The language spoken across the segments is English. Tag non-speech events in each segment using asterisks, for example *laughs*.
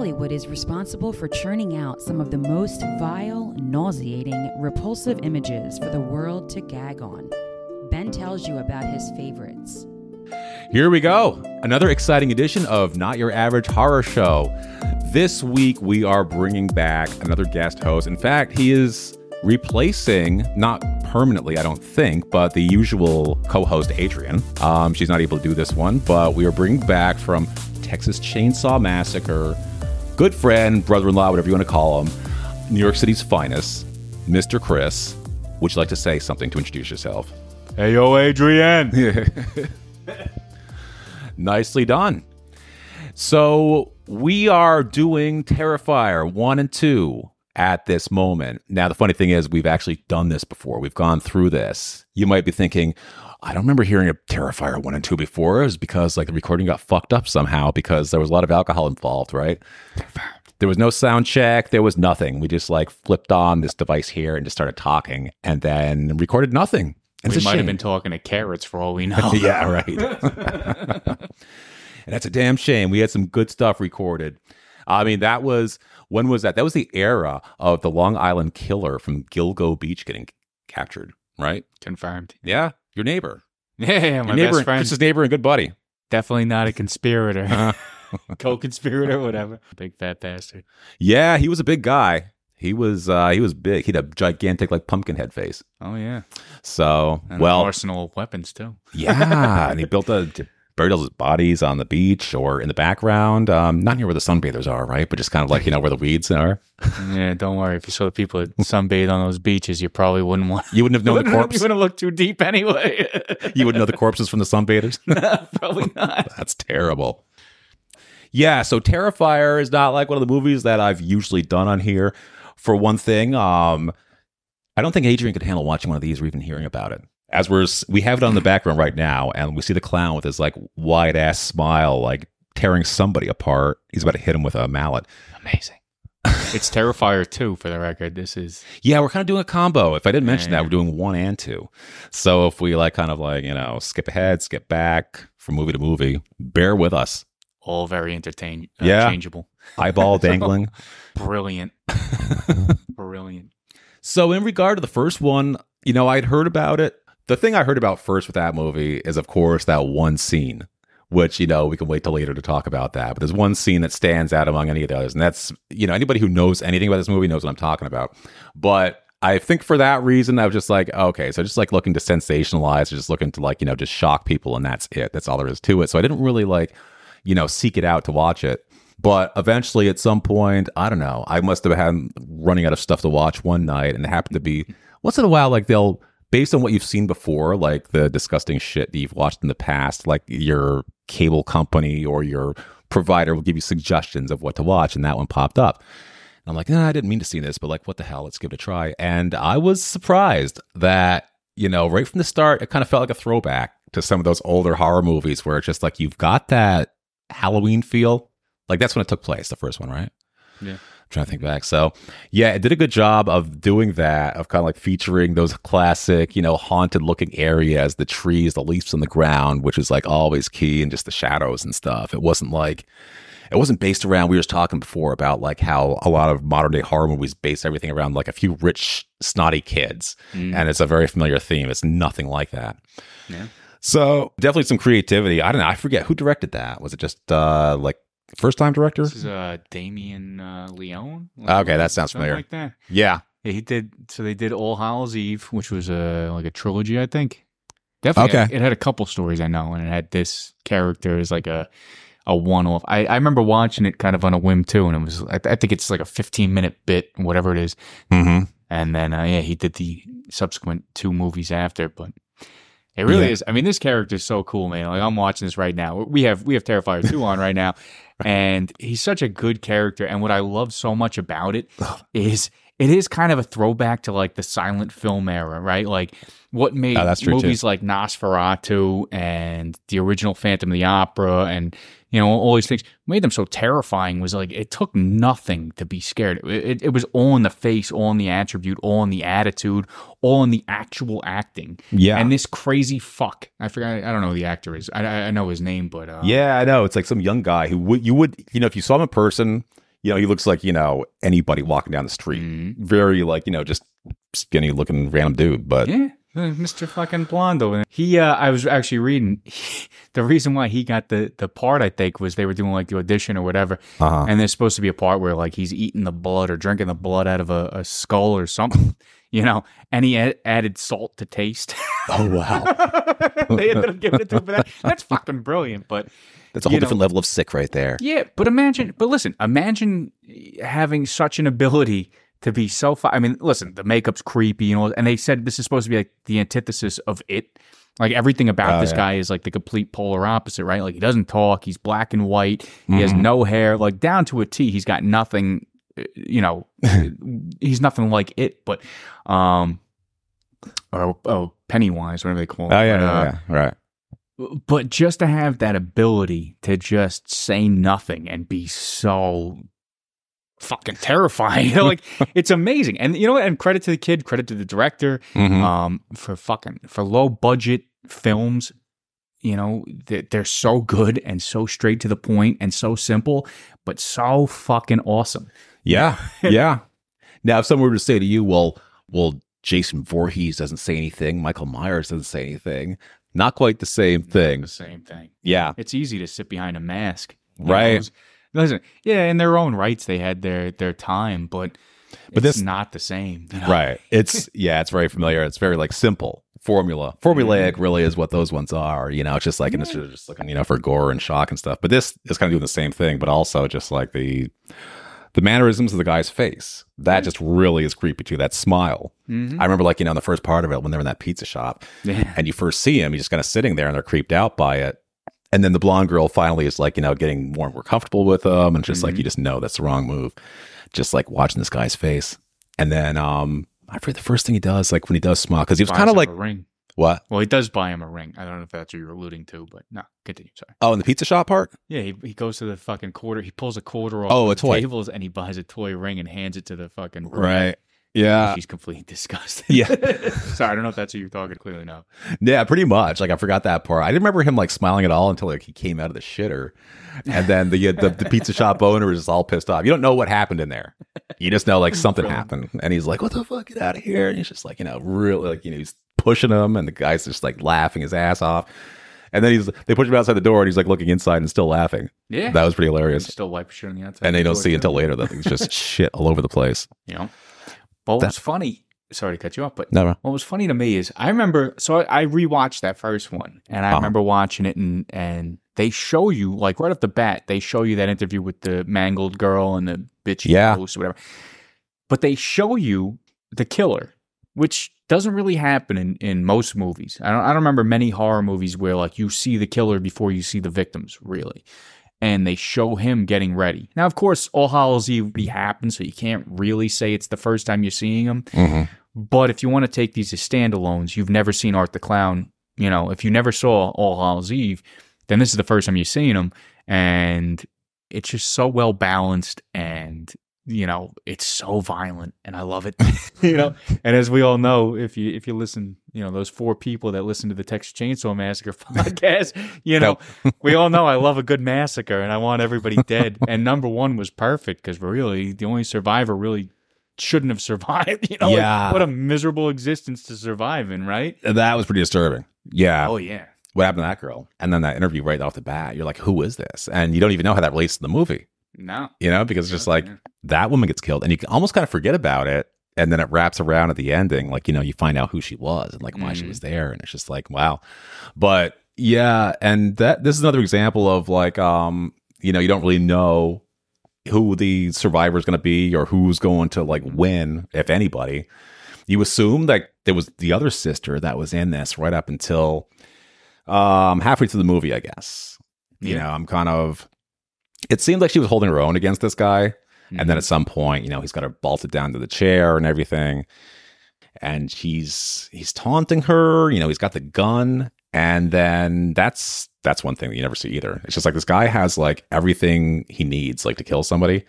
Hollywood is responsible for churning out some of the most vile, nauseating, repulsive images for the world to gag on. Ben tells you about his favorites. Here we go. Another exciting edition of Not Your Average Horror Show. This week, we are bringing back another guest host. In fact, he is replacing, not permanently, I don't think, but the usual co host, Adrian. Um, she's not able to do this one, but we are bringing back from Texas Chainsaw Massacre, good friend, brother in law, whatever you want to call him, New York City's finest, Mr. Chris. Would you like to say something to introduce yourself? Hey, yo, Adrian. *laughs* Nicely done. So we are doing Terrifier 1 and 2 at this moment. Now, the funny thing is, we've actually done this before. We've gone through this. You might be thinking, I don't remember hearing a Terrifier 1 and 2 before. It was because like the recording got fucked up somehow because there was a lot of alcohol involved, right? There was no sound check. There was nothing. We just like flipped on this device here and just started talking and then recorded nothing. It's we might have been talking to carrots for all we *laughs* know. yeah, right. *laughs* and that's a damn shame. We had some good stuff recorded. I mean, that was when was that? That was the era of the Long Island killer from Gilgo Beach getting captured, right? Confirmed. Yeah, your neighbor, Yeah, my your neighbor, best friend. Chris's neighbor and good buddy. Definitely not a conspirator. *laughs* Uh, *laughs* Co-conspirator, whatever. Big fat bastard. yeah, he was a big guy. He was uh, he was big. He had a gigantic like pumpkin head face. Oh yeah. So And well, arsenal of weapons too. Yeah, and he built a his bodies on the beach or in the background. Um, not near where the sunbathers are, right? But just kind of like you know where the weeds are. *laughs* Yeah, don't worry. If you saw the people that sunbathe on those beaches, you probably wouldn't want. You wouldn't have known the *laughs* corpse. you wouldn't look too deep anyway. *laughs* You wouldn't know the corpses from the sunbathers. probably not. That's terrible. Yeah, so Terrifier is not like one of the movies that I've usually done on here. For one thing, um, I don't think Adrian could handle watching one of these or even hearing about it. As we're we have it on the background right now, and we see the clown with his like wide ass smile, like tearing somebody apart. He's about to hit him with a mallet. Amazing. *laughs* it's Terrifier 2 for the record. This is Yeah, we're kind of doing a combo. If I didn't mention Yeah, that, yeah. we're doing one and two. So if we like kind of like, you know, skip ahead, skip back from movie to movie, bear with us. all very entertain uh, Yeah. changeable. Eyeball *laughs* *laughs* dangling. Brilliant. Brilliant. So in regard to the first one, you know, I'd heard about it. The thing I heard about first with that movie is of course that one scene, which, you know, we can wait till later to talk about that. But there's one scene that stands out among any of the others, and that's, you know, anybody who knows anything about this movie knows what I'm talking about. But I think for that reason, I was just like, okay, so just like looking to sensationalize, or just looking to like, you know, just shock people, and that's it. That's all there is to it. So I didn't really like, you know, seek it out to watch it. But eventually, at some point, I don't know, I must have had running out of stuff to watch one night, and it happened to be once in a while, like they'll, based on what you've seen before, like the disgusting shit that you've watched in the past, like your cable company or your provider will give you suggestions of what to watch, and that one popped up. I'm like, nah, I didn't mean to see this, but like, what the hell? Let's give it a try. And I was surprised that, you know, right from the start, it kind of felt like a throwback to some of those older horror movies where it's just like you've got that Halloween feel. Like that's when it took place, the first one, right? Yeah. Trying to think back. So, yeah, it did a good job of doing that, of kind of like featuring those classic, you know, haunted looking areas, the trees, the leaves on the ground, which is like always key, and just the shadows and stuff. It wasn't like, it wasn't based around, we were just talking before about like how a lot of modern day horror movies base everything around like a few rich, snotty kids. Mm. And it's a very familiar theme. It's nothing like that. Yeah. So, definitely some creativity. I don't know. I forget who directed that. Was it just uh like first time director? This is uh Damien uh, Leone. Okay, that sounds familiar. Like that. Yeah. Yeah, he did. So they did All Hallows Eve, which was a like a trilogy, I think. Definitely, Okay. It had a couple stories I know, and it had this character as like a a one off. I, I remember watching it kind of on a whim too, and it was I, I think it's like a fifteen minute bit, whatever it is. Mm-hmm. And then uh, yeah, he did the subsequent two movies after, but. It really Yeah. is. I mean, this character is so cool, man. Like I'm watching this right now. We have we have Terrifier two on right now, *laughs* and he's such a good character. And what I love so much about it is it is kind of a throwback to like the silent film era, right? Like what made Oh, true, too. movies like Nosferatu and the original Phantom of the Opera and you know all these things made them so terrifying was like it took nothing to be scared. It, it, it was all in the face, all in the attribute, all in the attitude, all in the actual acting. Yeah. And this crazy fuck, I forgot, I don't know who the actor is. I, I know his name, but uh, Yeah, I know. It's like some young guy who would you would you know if you saw him in person, You know, he looks like, you know, anybody walking down the street. Mhm. Very like, you know, just skinny looking random dude. But Yeah, *laughs* Mr. Fucking Blondo. He, uh, I was actually reading. *laughs* the reason why he got the the part, I think, was they were doing like the audition or whatever, uh-huh. and there's supposed to be a part where like he's eating the blood or drinking the blood out of a, a skull or something, *laughs* you know, and he a- added salt to taste. Oh wow. they ended up giving it to him for that. That's fucking brilliant, but. That's a whole know- different level of sick right there. Yeah, but imagine, but listen, imagine having such an ability to be so. Fi- I mean, listen, the makeup's creepy, you know, and they said this is supposed to be like the antithesis of it. Like everything about Oh, this yeah. guy is like the complete polar opposite, right? Like he doesn't talk, he's black and white, he has Mhm. no hair, like down to a T. He's got nothing, uh, you know, *laughs* he's nothing like it. But, um, or oh, Pennywise, whatever they call it. Oh yeah, But, yeah, uh, yeah. Right. but just to have that ability to just say nothing and be so fucking terrifying *laughs* you know, like *laughs* it's amazing and you know what and credit to the kid credit to the director Mhm. um for fucking for low budget films you know they're, they're so good and so straight to the point and so simple but so fucking awesome Yeah, *laughs* yeah. Now, if someone were to say to you, "Well, well, Jason Voorhees doesn't say anything, Michael Myers doesn't say anything," not quite the same thing. the same thing Yeah, it's easy to sit behind a mask right? know? Listen yeah in their own rights they had their their time but But it's this- not the same you know? right. It's *laughs* yeah, it's very familiar. It's very like simple formula. Formulaic really is what those ones are. You know, it's just like and it's just looking you know for gore and shock and stuff. But this is kind of doing the same thing, but also just like the the mannerisms of the guy's face. That just really is creepy too. That smile. Mhm. I remember like you know in the first part of it when they're in that pizza shop. yeah and you first see him, he's just kind of sitting there and they're creeped out by it. And then the blonde girl finally is like, you know, getting more and more comfortable with him. And just like, you just know that's the wrong move. Just like watching this guy's face. And then, um, I forget the first thing he does, like when he does smile, because he was kind of like, a ring what? well he does buy him a ring i don't know if that's what you're alluding to but no continue sorry Oh, in the pizza shop part? yeah he, he goes to the fucking quarter he pulls a quarter off Oh, the a toy. tables and he buys a toy ring and hands it to the fucking Yeah. She's completely *laughs* disgusted. Yeah. *laughs* Sorry, I don't know if that's who you're talking. Clearly, no. Yeah, pretty much. Like I forgot that part. I didn't remember him like smiling at all until like he came out of the shitter, and then the uh, the, the pizza shop *laughs* owner was just all pissed off. You don't know what happened in there. You just know like something happened, and he's like, "What the fuck? Get out of here!" And he's just like, you know, really like you know, he's pushing him, and the guy's just like laughing his ass off. And then he's they push him outside the door, and he's like looking inside and still laughing. Yeah. That was pretty hilarious. Still wipe shit on the outside. And they the don't see too. until later that it's just shit all over the place. You But what was funny? Sorry to cut you off, but No, no. what was funny to me is I remember. So I, I rewatched that first one, and I Uh-huh. remember watching it, and and they show you like right off the bat, they show you that interview with the mangled girl and the bitchy Yeah. host or whatever. But they show you the killer, which doesn't really happen in, in most movies. I don't I don't remember many horror movies where like you see the killer before you see the victims, really. And they show him getting ready. Now, of course, All Hallows Eve happens, so you can't really say it's the first time you're seeing him. Mhm. But if you want to take these as standalones, you've never seen Art the Clown. You know, if you never saw All Hallows Eve, then this is the first time you're seeing him, and it's just so well balanced, and you know, it's so violent, and I love it. *laughs* you know, and as we all know, if you if you listen, you know, those four people that listen to the Texas Chainsaw Massacre *laughs* podcast, you know, *laughs* we all know I love a good massacre, and I want everybody dead. and number one was perfect because really, the only survivor really shouldn't have survived. You know, like, Yeah. what a miserable existence to survive in, right? That was pretty disturbing. Yeah. Oh yeah, What happened to that girl? And then that interview right off the bat, you're like, who is this? And you don't even know how that relates to the movie, no, you know, because it's just like Yeah. that woman gets killed and you can almost kind of forget about it. And then it wraps around at the ending. Like, you know, you find out who she was and like why she Mhm. was there. And it's just like, wow. But yeah. And that, this is another example of like, um, you know, you don't really know who the survivor is going to be or who's going to like win, if anybody. You assume that there was the other sister that was in this right up until um halfway through the movie, I guess. You know, I'm kind of it seemed like she was holding her own against this guy. And Mm-hmm. then at some point, you know, he's got her bolted down to the chair and everything. And he's he's taunting her, you know, he's got the gun. And then that's that's one thing that you never see either. It's just like this guy has like everything he needs, like to kill somebody.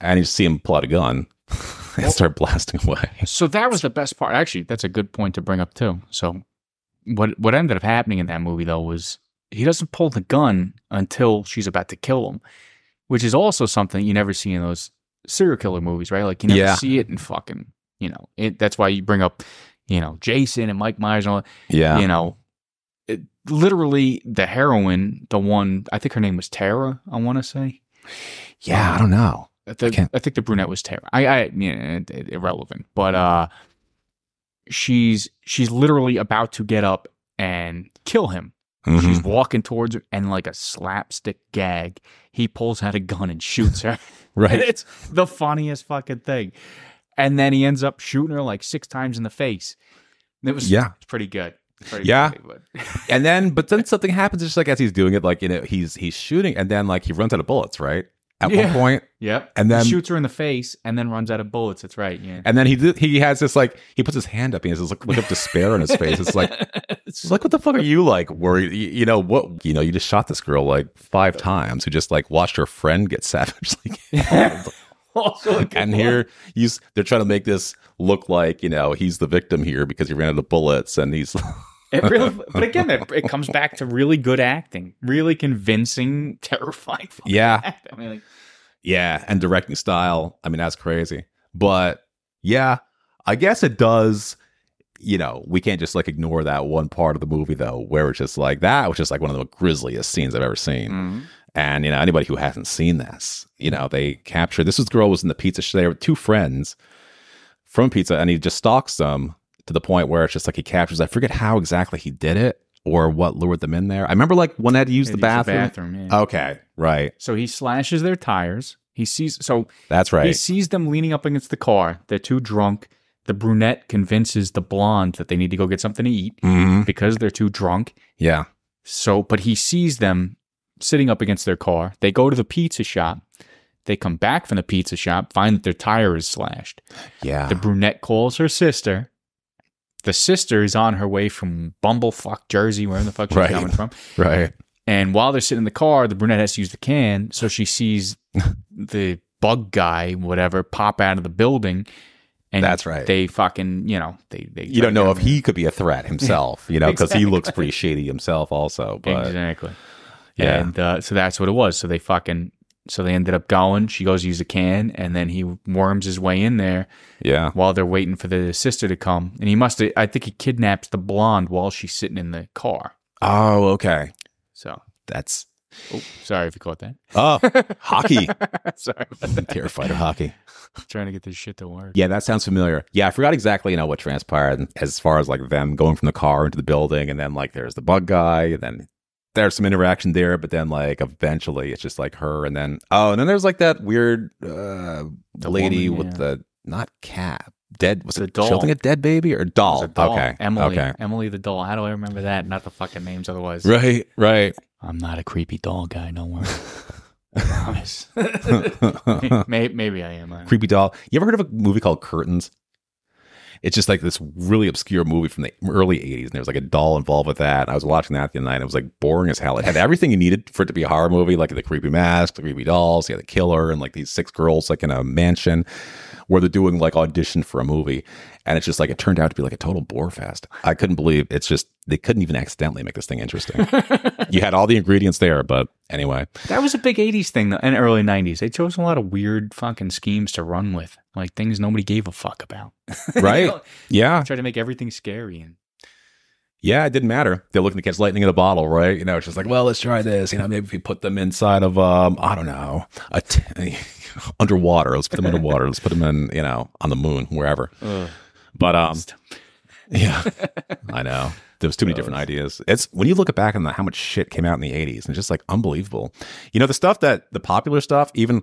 And you see him pull out a gun *laughs* and start blasting away. So that was the best part. Actually, that's a good point to bring up too. So what what ended up happening in that movie though was he doesn't pull the gun until she's about to kill him. which is also something you never see in those serial killer movies, right? Like you never Yeah. see it in fucking, you know, it, that's why you bring up, you know, Jason and Mike Myers and all that. Yeah. You know, it, literally the heroine, the one, I think her name was Tara, I want to say. yeah, I don't know. I, think- I think the brunette was Tara. I, I, yeah, irrelevant. But uh, she's she's literally about to get up and kill him. Mhm. She's walking towards her, and like a slapstick gag, he pulls out a gun and shoots her. And *laughs* right. it's the funniest fucking thing. And then he ends up shooting her like six times in the face. It was Yeah. it's pretty good. Pretty Yeah. funny, *laughs* And then, but then something happens just like as he's doing it, like you know, he's he's shooting, and then like he runs out of bullets, right? At Yeah. one point, yep. And then- he shoots her in the face and then runs out of bullets. That's right. Yeah. and then he did, he has this like he puts his hand up, and he has this look, look of despair on his face. It's like *laughs* it's like what the fuck are you like worried? You, you know what? You know, you just shot this girl like five times, who just like watched her friend get savagely *laughs* *laughs* and here he's they're trying to make this look like you know he's the victim here because he ran out of bullets, and he's It really, but *laughs* again, it, it comes back to really good acting, really convincing, *laughs* terrifying. Yeah. I mean, like, Yeah, and directing style. I mean, that's crazy. But yeah, I guess it does. You know, we can't just like ignore that one part of the movie though, where it's just like that was just like one of the grisliest scenes I've ever seen. mhm. And you know, anybody who hasn't seen this, you know, they capture this was girl was in the pizza. They were two friends from pizza, and he just stalks them to the point where it's just like he captures. I forget how exactly he did it or what lured them in there. I remember like when one had to use the bathroom. bathroom, yeah. Okay, right. So he slashes their tires. He sees so That's right. he sees them leaning up against the car. They're too drunk. The brunette convinces the blonde that they need to go get something to eat hmm because they're too drunk. Yeah. So, but he sees them sitting up against their car. They go to the pizza shop. They come back from the pizza shop, find that their tire is slashed. Yeah. The brunette calls her sister. The sister is on her way from Bumblefuck, Jersey, wherever the fuck she's Right. coming from. right. And while they're sitting in the car, the brunette has to use the can. So she sees *laughs* the bug guy, whatever, pop out of the building. And That's right. They fucking, you know, they, they You don't know if he could be a threat himself, you know, because he looks pretty shady himself, also. But exactly. Yeah. And uh, so that's what it was. So they fucking, so they ended up going. She goes to use a can, and then he worms his way in there yeah, while they're waiting for the sister to come. And he must have, I think he kidnaps the blonde while she's sitting in the car. oh, okay, So, that's oh, sorry if you caught that. oh *laughs* hockey, *laughs* sorry that. terrified of hockey. *laughs* trying to get this shit to work. Yeah, that sounds familiar. Yeah, I forgot exactly, you know, what transpired as far as like them going from the car into the building, and then like there's the bug guy, and then there's some interaction there, but then like eventually it's just like her, and then oh, and then there's like that weird uh, The lady woman, with yeah. the not cat dead was The it doll. shielding a dead baby or doll? doll. Okay, Emily. okay, Emily the doll. How do I remember that? Not the fucking names otherwise. right, right. I'm not a creepy doll guy, no worry. *laughs* I promise. *laughs* maybe, maybe I am. I creepy doll. You ever heard of a movie called Curtains? It's just like this really obscure movie from the early 80s, and there was like a doll involved with that. I was watching that the other night. and It was like boring as hell. It had everything you needed for it to be a horror movie, like the creepy mask, the creepy dolls, you had the killer, and like these six girls like in a mansion where they're doing like audition for a movie. And it's just like it turned out to be like a total bore fest. I couldn't believe it's just they couldn't even accidentally make this thing interesting. *laughs* you had all the ingredients there, but anyway. That was a big 80s thing, though, and early 90s. They chose a lot of weird fucking schemes to run with, like things nobody gave a fuck about. *laughs* Right? You know, Yeah. Try to make everything scary. And Yeah, it didn't matter. They're looking to catch lightning in a bottle, right? You know, it's just like, well, let's try this. You know, maybe if we put them inside of, um, I don't know, a t- *laughs* underwater. Let's put them underwater. Let's put them in, you know, on the moon, wherever. But um, yeah, I know. There was too many different ideas. It's when you look back on the, how much shit came out in the '80s, and it's just like unbelievable. You know, the stuff that the popular stuff, even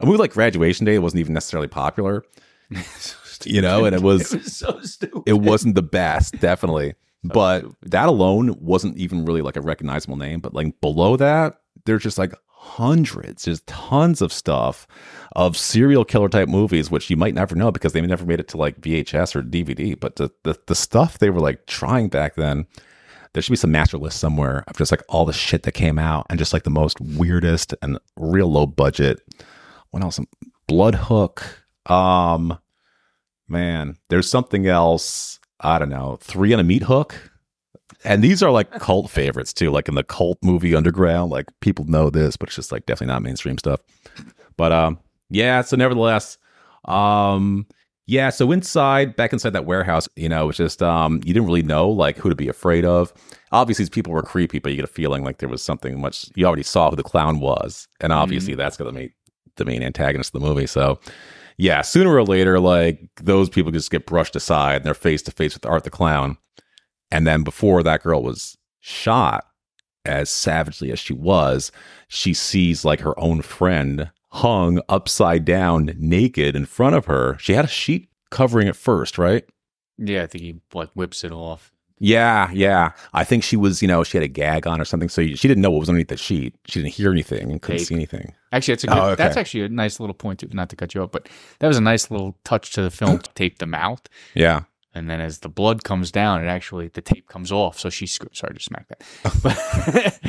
a movie like Graduation Day, wasn't even necessarily popular. *laughs* you know, and it was it was so stupid. it wasn't the best, definitely. But that alone wasn't even really like a recognizable name. But like below that, there's just like hundreds, just tons of stuff of serial killer type movies, which you might never know because they never made it to like VHS or DVD. But the, the, the stuff they were like trying back then, there should be some master list somewhere of just like all the shit that came out and just like the most weirdest and real low budget. What else? Blood Hook. Um, man, there's something else. I don't know. Three on a meat hook. And these are like cult favorites too, like in the cult movie underground. Like people know this, but it's just like definitely not mainstream stuff. But um, yeah. So nevertheless, um, yeah. So inside, back inside that warehouse, you know, it's just um, you didn't really know like who to be afraid of. Obviously, these people were creepy, but you get a feeling like there was something much. You already saw who the clown was, and obviously that's going to make the main antagonist of the movie. So. Yeah, sooner or later, like those people just get brushed aside and they're face to face with Art the Clown. And then before that girl was shot, as savagely as she was, she sees like her own friend hung upside down, naked in front of her. She had a sheet covering it first, right? Yeah, I think he like whips it off. Yeah, yeah. I think she was, you know, she had a gag on or something, so she didn't know what was underneath the sheet. She didn't hear anything and couldn't Tape. see anything. Actually, that's a good, Oh, okay. that's actually a nice little point too. Not to cut you off, but that was a nice little touch to the film *clears throat* to tape the mouth. Yeah. And then as the blood comes down, it actually the tape comes off. So she's sc- sorry to smack that, but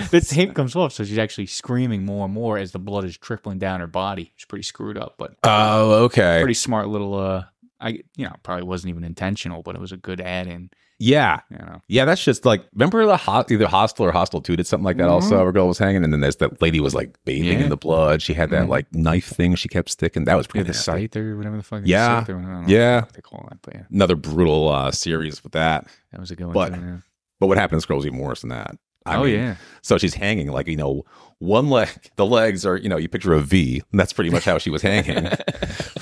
*laughs* the tape comes off. So she's actually screaming more and more as the blood is trickling down her body. She's pretty screwed up, but Oh, okay. pretty smart little. uh I you know probably wasn't even intentional, but it was a good add in. Yeah. You know, Yeah, that's just like remember the ho- either Hostel or Hostel Two did something like that. Also, where a girl was hanging, and then there's that lady was like bathing Mm-hmm. Yeah. in the blood. She had that Mhm. like knife thing she kept sticking. That was yeah, pretty. the nasty. scythe or whatever the fuck. Yeah. scythe or- I don't know Yeah. they call that, but yeah, Another brutal uh, series with that. that was a good one. But- too, yeah. But what happened to this girl was even worse than that. I oh mean, yeah, So she's hanging like you know one leg. *laughs* The legs are you know you picture a V. And that's pretty much how she was hanging. *laughs*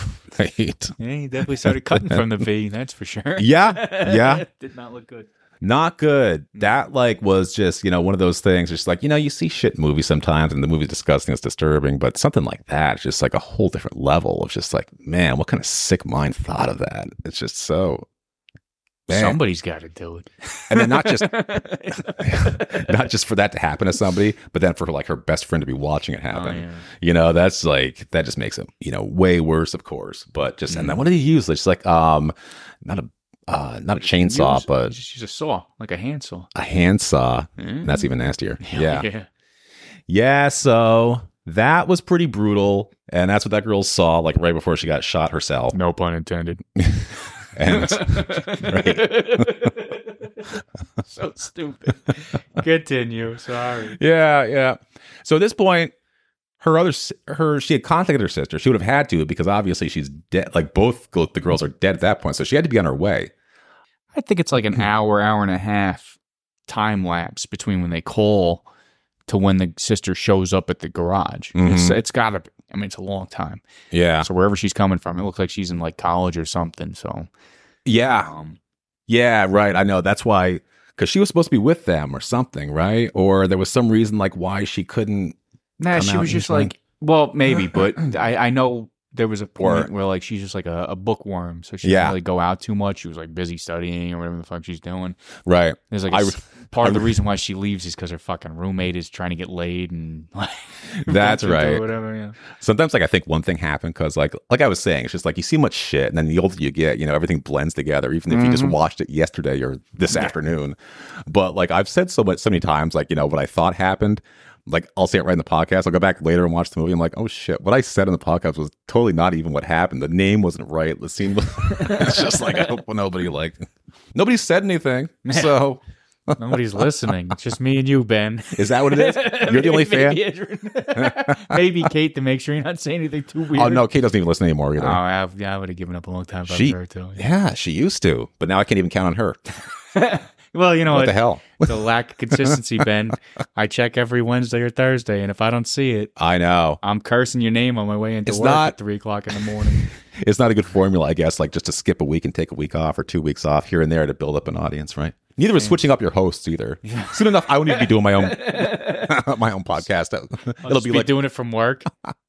right. yeah, he definitely started cutting from the *laughs* V. That's for sure. Yeah. Yeah. *laughs* did not look good. Not good. Mm. That like was just, you know, one of those things. Just like, you know, you see shit in movies sometimes and the movie's disgusting, it's disturbing, but something like that is just like a whole different level of just like, man, what kind of sick mind thought of that? It's just so man. Somebody's got to do it. And then not just *laughs* *laughs* not just for that to happen to somebody, but then for like her best friend to be watching it happen. Oh, yeah. You know, that's like that just makes it, you know, way worse, of course. But just and then Mhm. what did he use? It's like um not a uh not a chainsaw, Use- but just use a saw, like a handsaw. a handsaw. Mm. That's even nastier. *laughs* Yeah. yeah. Yeah, so that was pretty brutal. And that's what that girl saw like right before she got shot herself. No pun intended. And *laughs* *laughs* so stupid. Continue. Sorry. yeah, yeah. So at this point, her other her she had contacted her sister. She would have had to because obviously she's dead. Like both the girls are dead at that point. So she had to be on her way. I think it's like Hmm. an hour, hour and a half time lapse between when they call to when the sister shows up at the garage. It's Mhm. it's gotta be. I mean, it's a long time. Yeah. So wherever she's coming from, it looks like she's in like college or something. So Yeah. um, Yeah, right. I know. That's why because she was supposed to be with them or something, right? Or there was some reason like why she couldn't Nah, she was just like, well, maybe, *clears throat* but I, I know there was a point Or- where like she's just like a, a bookworm, so she Yeah. didn't really go out too much. She was like busy studying or whatever the fuck she's doing. right. There's like a I- s- part of the reason why she leaves is because her fucking roommate is trying to get laid and *laughs* like That's right. whatever. Yeah. sometimes like I think one thing happened because like like I was saying, it's just like you see much shit, and then the older you get, you know, everything blends together. Even if you just Mhm. watched it yesterday or this afternoon, but like I've said so much so many times, like you know what I thought happened. Like I'll say it right in the podcast. I'll go back later and watch the movie. I'm like, oh shit, what I said in the podcast was totally not even what happened. The name wasn't right. The scene was. it's *laughs* just like I hope nobody like nobody said anything. *laughs* So Nobody's listening. It's just me and you, Ben. is that what it is? *laughs* You're the only fan. fan. *laughs* Maybe Kate to make sure you're not saying anything too weird. Oh no, Kate doesn't even listen anymore either. Oh, I, yeah, I would have given up a long time She- her too. yeah, she used to, but now I can't even count on her. *laughs* well, you know What the hell? the lack of consistency, Ben. I check every Wednesday or Thursday, and if I don't see it, I know. I'm cursing your name on my way into It's work not- at three o'clock in the morning. It's not a good formula, I guess, like just to skip a week and take a week off or two weeks off here and there to build up an audience, right? Neither is switching up your hosts either. Soon enough, I won't even be doing my own *laughs* *laughs* my own podcast. *laughs* It'll be be like doing it from work.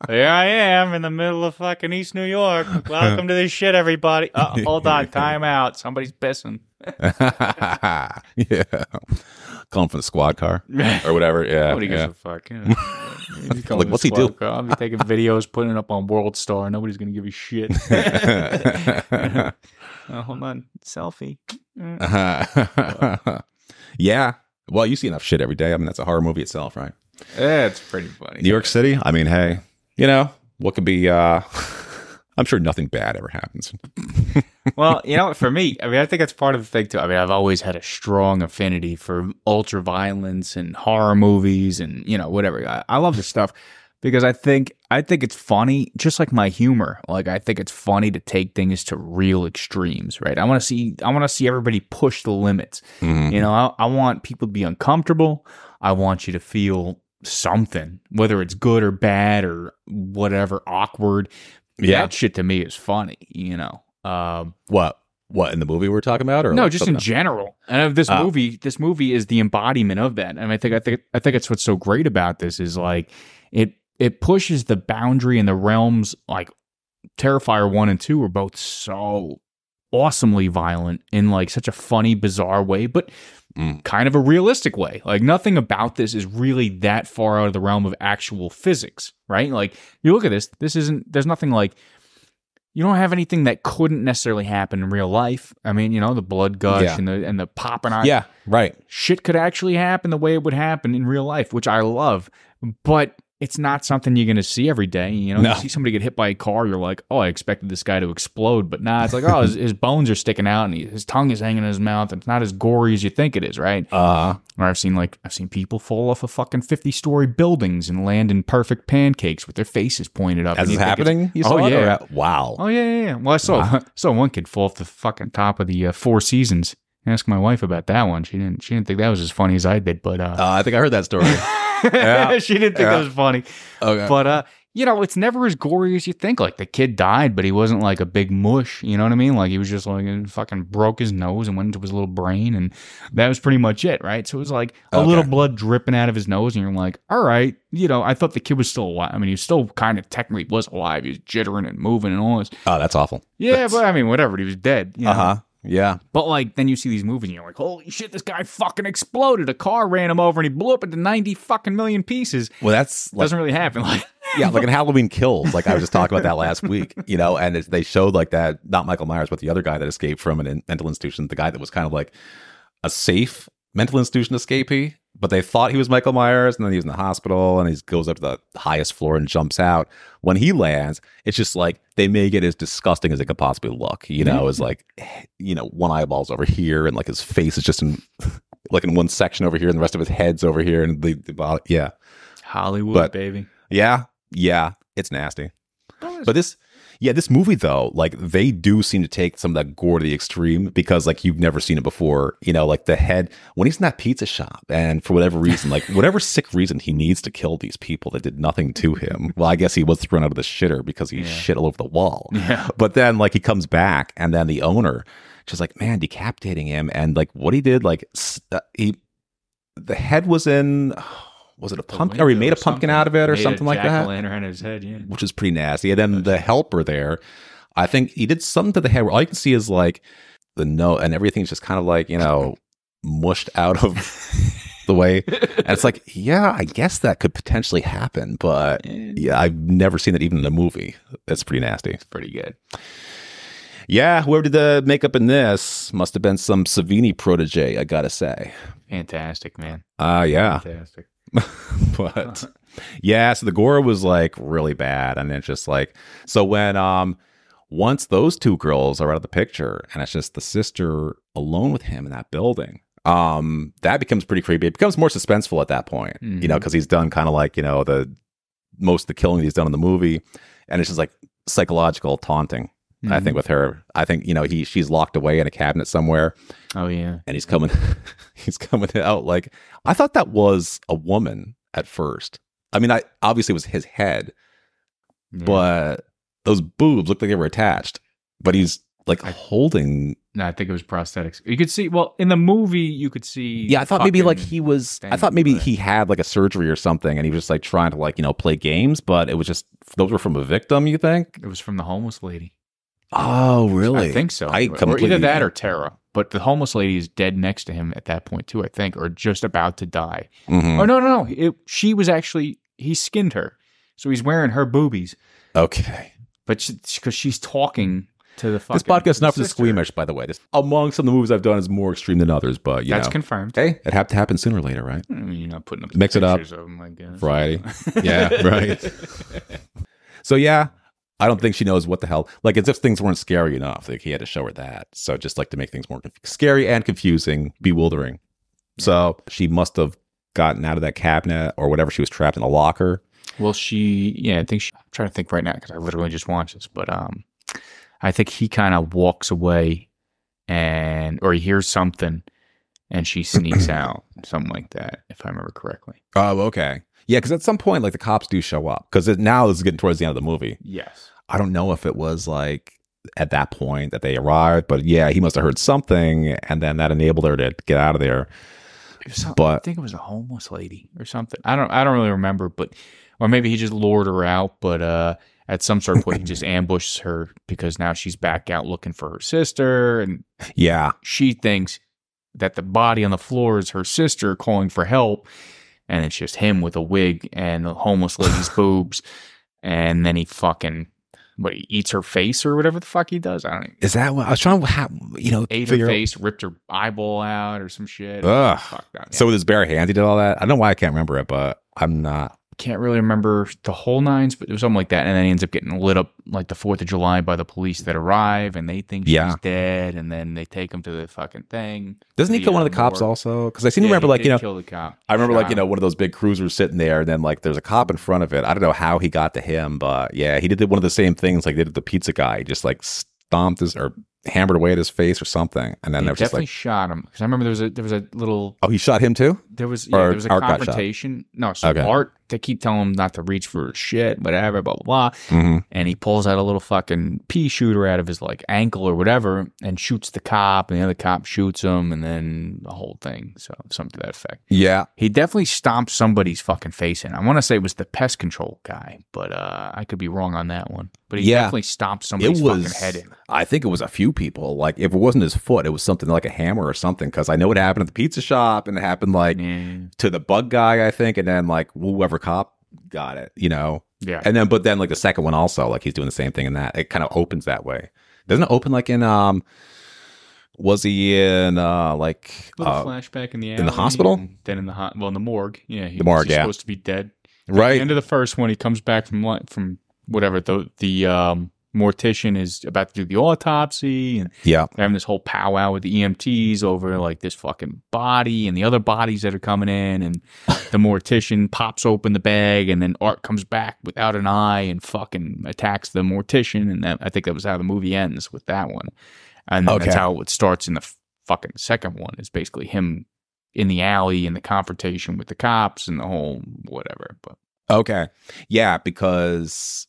Here I am in the middle of fucking East New York. Welcome to this shit, everybody. Uh, hold on, time out. Somebody's pissing. yeah, calling from the squad car or whatever. Yeah, Nobody gives yeah. a fuck. You know. He's going *laughs* Like, what's he do? I'll be taking videos, putting it up on World Star. Nobody's gonna give a shit. *laughs* *laughs* Uh, hold on, selfie. yeah. Well, you see enough shit every day. I mean, that's a horror movie itself, right? Yeah, it's pretty funny. New York City. I mean, hey, you know what could be? uh I'm sure nothing bad ever happens. Well, you know, for me, I mean, I think that's part of the thing too. I mean, I've always had a strong affinity for ultra violence and horror movies and you know whatever. I, I love this stuff because I think I think it's funny, just like my humor. Like I think it's funny to take things to real extremes, right? I want to see I want to see everybody push the limits. Mhm. You know, I, I want people to be uncomfortable. I want you to feel something, whether it's good or bad or whatever, awkward. Yeah. That shit to me is funny, you know. Um, What? What in the movie we're talking about, or no, like just in something- general. And this Oh. movie, this movie is the embodiment of that. And I think I think I think it's what's so great about this is like it it pushes the boundary and the realms like Terrifier 1 and 2 are both so awesomely violent in like such a funny bizarre way but Mm. kind of a realistic way like nothing about this is really that far out of the realm of actual physics right like you look at this this isn't there's nothing like you don't have anything that couldn't necessarily happen in real life i mean you know the blood gush Yeah. and the and the popping out Yeah, right. shit could actually happen the way it would happen in real life, which I love. But it's not something you're going to see every day. You know, No. you see somebody get hit by a car, you're like, oh, I expected this guy to explode. But nah, it's like, oh, his, *laughs* his bones are sticking out and he, his tongue is hanging in his mouth. It's not as gory as you think it is, right? Uh, Or I've seen like, I've seen people fall off of fucking 50 story buildings and land in perfect pancakes with their faces pointed up. as it's happening, you Oh, saw it? Or yeah. wow. Oh yeah, yeah, yeah. Well, I saw saw one kid fall off the fucking top of the uh, Four Seasons. Ask my wife about that one. She didn't. She didn't think that was as funny as I did. But uh, Uh, I think I heard that story. *laughs* yeah. *laughs* she didn't think Yeah. that was funny. okay. But uh, you know, it's never as gory as you think. Like the kid died, but he wasn't like a big mush. You know what I mean? Like he was just like fucking broke his nose and went into his little brain, and that was pretty much it, right? So it was like a Okay. little blood dripping out of his nose, and you're like, all right, you know, I thought the kid was still alive. I mean, he was still kind of technically was alive. He was jittering and moving and all this. oh, that's awful. Yeah, That's- but I mean, whatever. He was dead. You know? Uh huh. Yeah. But like, then you see these movies and you're like, holy shit, this guy fucking exploded. A car ran him over and he blew up into 90 fucking million pieces. Well, that's like Doesn't really happen. *laughs* Like, yeah, like in Halloween Kills. Like I was just talking about that last week, you know, and it's, they showed like that, not Michael Myers, but the other guy that escaped from an in- mental institution, the guy that was kind of like a safe mental institution escapee, but they thought he was Michael Myers, and then he was in the hospital, and he goes up to the highest floor and jumps out. When he lands, it's just like they make it as disgusting as it could possibly look. You know, it's like, eh, you know, one eyeball's over here, and like his face is just in, *laughs* like in one section over here, and the rest of his head's over here, and the, the body, yeah. Hollywood, But- baby. Yeah, yeah, it's nasty. But this, yeah, this movie though, like they do seem to take some of that gore to the extreme because like you've never seen it before. You know, like the head when he's in that pizza shop, and for whatever reason, like *laughs* whatever sick reason, he needs to kill these people that did nothing to him. Well, I guess he was thrown out of the shitter because he Yeah. shit all over the wall. Yeah. But then like he comes back, and then the owner just like man decapitating him, and like what he did, like s- uh, he the head was in. Was it a pumpkin? Or he made a pumpkin out of it, or something like that? lantern his head, yeah. which is pretty nasty. And then the helper there, I think he did something to the head where all you can see is like the no, and everything's just kind of like you know mushed out of *laughs* the way. And it's like, yeah, I guess that could potentially happen, but yeah, I've never seen it even in a movie. That's pretty nasty. It's pretty good. Yeah, whoever did the makeup in this must have been some Savini protege, I gotta say. Fantastic, man. Ah, yeah. Fantastic. *laughs* but yeah, so the gore was like really bad, and it's just like so when um once those two girls are out of the picture, and it's just the sister alone with him in that building. Um, that becomes pretty creepy. It becomes more suspenseful at that point, you know, because he's done kind of like you know the most of the killing he's done in the movie, and it's just like psychological taunting. I think mm-hmm. with her, I think you know he she's locked away in a cabinet somewhere, Oh, yeah. and he's coming *laughs* he's coming out like I thought that was a woman at first. I mean, I obviously it was his head, Yeah. but those boobs looked like they were attached. But he's like holding. No, I think it was prosthetics. You could see, well, in the movie, you could see. Yeah, I thought maybe like he was. I thought maybe he had like a surgery or something, and he was just like trying to like you know play games. But it was just those were from a victim. You think? It was from the homeless lady. Oh, really? I think so. I or completely either that or Tara. But the homeless lady is dead next to him at that point too, I think, or just about to die. Mhm. Oh no, no, no! It, she was actually he skinned her, so he's wearing her boobies, Okay. but because she's talking to the fucking This podcast is not for the squeamish, by the way. This among some of the movies I've done is more extreme than others, but you That's know, confirmed. hey, it had to happen sooner or later, right? Mean, you're not putting up Mix it up. them, I guess. Variety. *laughs* Yeah, right. *laughs* So yeah, I don't think she knows what the hell. Like as if things weren't scary enough. Like he had to show her that. So just like to make things more conf- scary and confusing, bewildering. So she must have gotten out of that cabinet or whatever. She was trapped in a locker. Well, she, yeah, I think she, I'm trying to think right now because I literally just watched this, but um, I think he kind of walks away and, or he hears something and she sneaks *clears throat* out, something like that, if I remember correctly. Oh, okay. Yeah, because at some point, like the cops do show up because now this is getting towards the end of the movie. Yes. I don't know if it was like at that point that they arrived, but yeah, he must have heard something, and then that enabled her to get out of there. Was I think it was a homeless lady or something. I don't, I don't really remember, but, or maybe he just lured her out, but, uh, at some sort of point, he just *clears throat* ambushes her because now she's back out looking for her sister, and yeah, she thinks that the body on the floor is her sister calling for help, and it's just him with a wig and the homeless lady's *laughs* boobs, and then he fucking what he eats her face or whatever the fuck he does. I don't know. is that what I was trying to, ha- you know, Ate her figure out- face, ripped her eyeball out or some shit. Ugh. Fuck that. Yeah. So with his bare hands, he did all that. I don't know why I can't remember it, but I'm not. Can't really remember the whole nines, but it was something like that. And then he ends up getting lit up like the Fourth of July by the police that arrive, and they think Yeah. she's dead, and then they take him to the fucking thing. Doesn't he kill one uh, of the cops also? Because I seem to Yeah, remember, like you know, kill the cop. I remember like you know one of those big cruisers sitting there, and then like there's a cop in front of it. I don't know how he got to him, but yeah, he did one of the same things like they did the pizza guy. He just like stomped his or hammered away at his face or something, and then they definitely like, shot him because I remember there was a there was a little oh, he shot him too. there was yeah, there was a confrontation. No, so Okay. Art they keep telling him not to reach for shit, whatever, blah blah blah, Mm-hmm. and he pulls out a little fucking pea shooter out of his like ankle or whatever and shoots the cop, and the other cop shoots him, and then the whole thing. So something to that effect. Yeah, He definitely stomped somebody's fucking face in. I want to say it was the pest control guy, but uh, I could be wrong on that one. But he Yeah. definitely stomped somebody's was- fucking head in. I think it was a few people. Like if it wasn't his foot, it was something like a hammer or something. Because I know it happened at the pizza shop, and it happened like Yeah. to the bug guy, I think, and then like whoever cop got it, you know. Yeah. And then, but then like the second one also, like he's doing the same thing in that. It kind of opens that way. Doesn't it open like in um? Was he in uh like little uh, flashback in the in the hospital? Then in the ho- well in the morgue. Yeah, he The morgue, he's yeah. supposed to be dead. At right? the end of the first one, he comes back from from whatever the the um, mortician is about to do the autopsy, and yeah, they're having this whole powwow with the EMTs over like this fucking body and the other bodies that are coming in, and the mortician pops open the bag, and then Art comes back without an eye and fucking attacks the mortician, and that, I think that was how the movie ends with that one, and then that's how it starts in the fucking second one. Is basically him in the alley and the confrontation with the cops and the whole whatever. But okay, yeah, because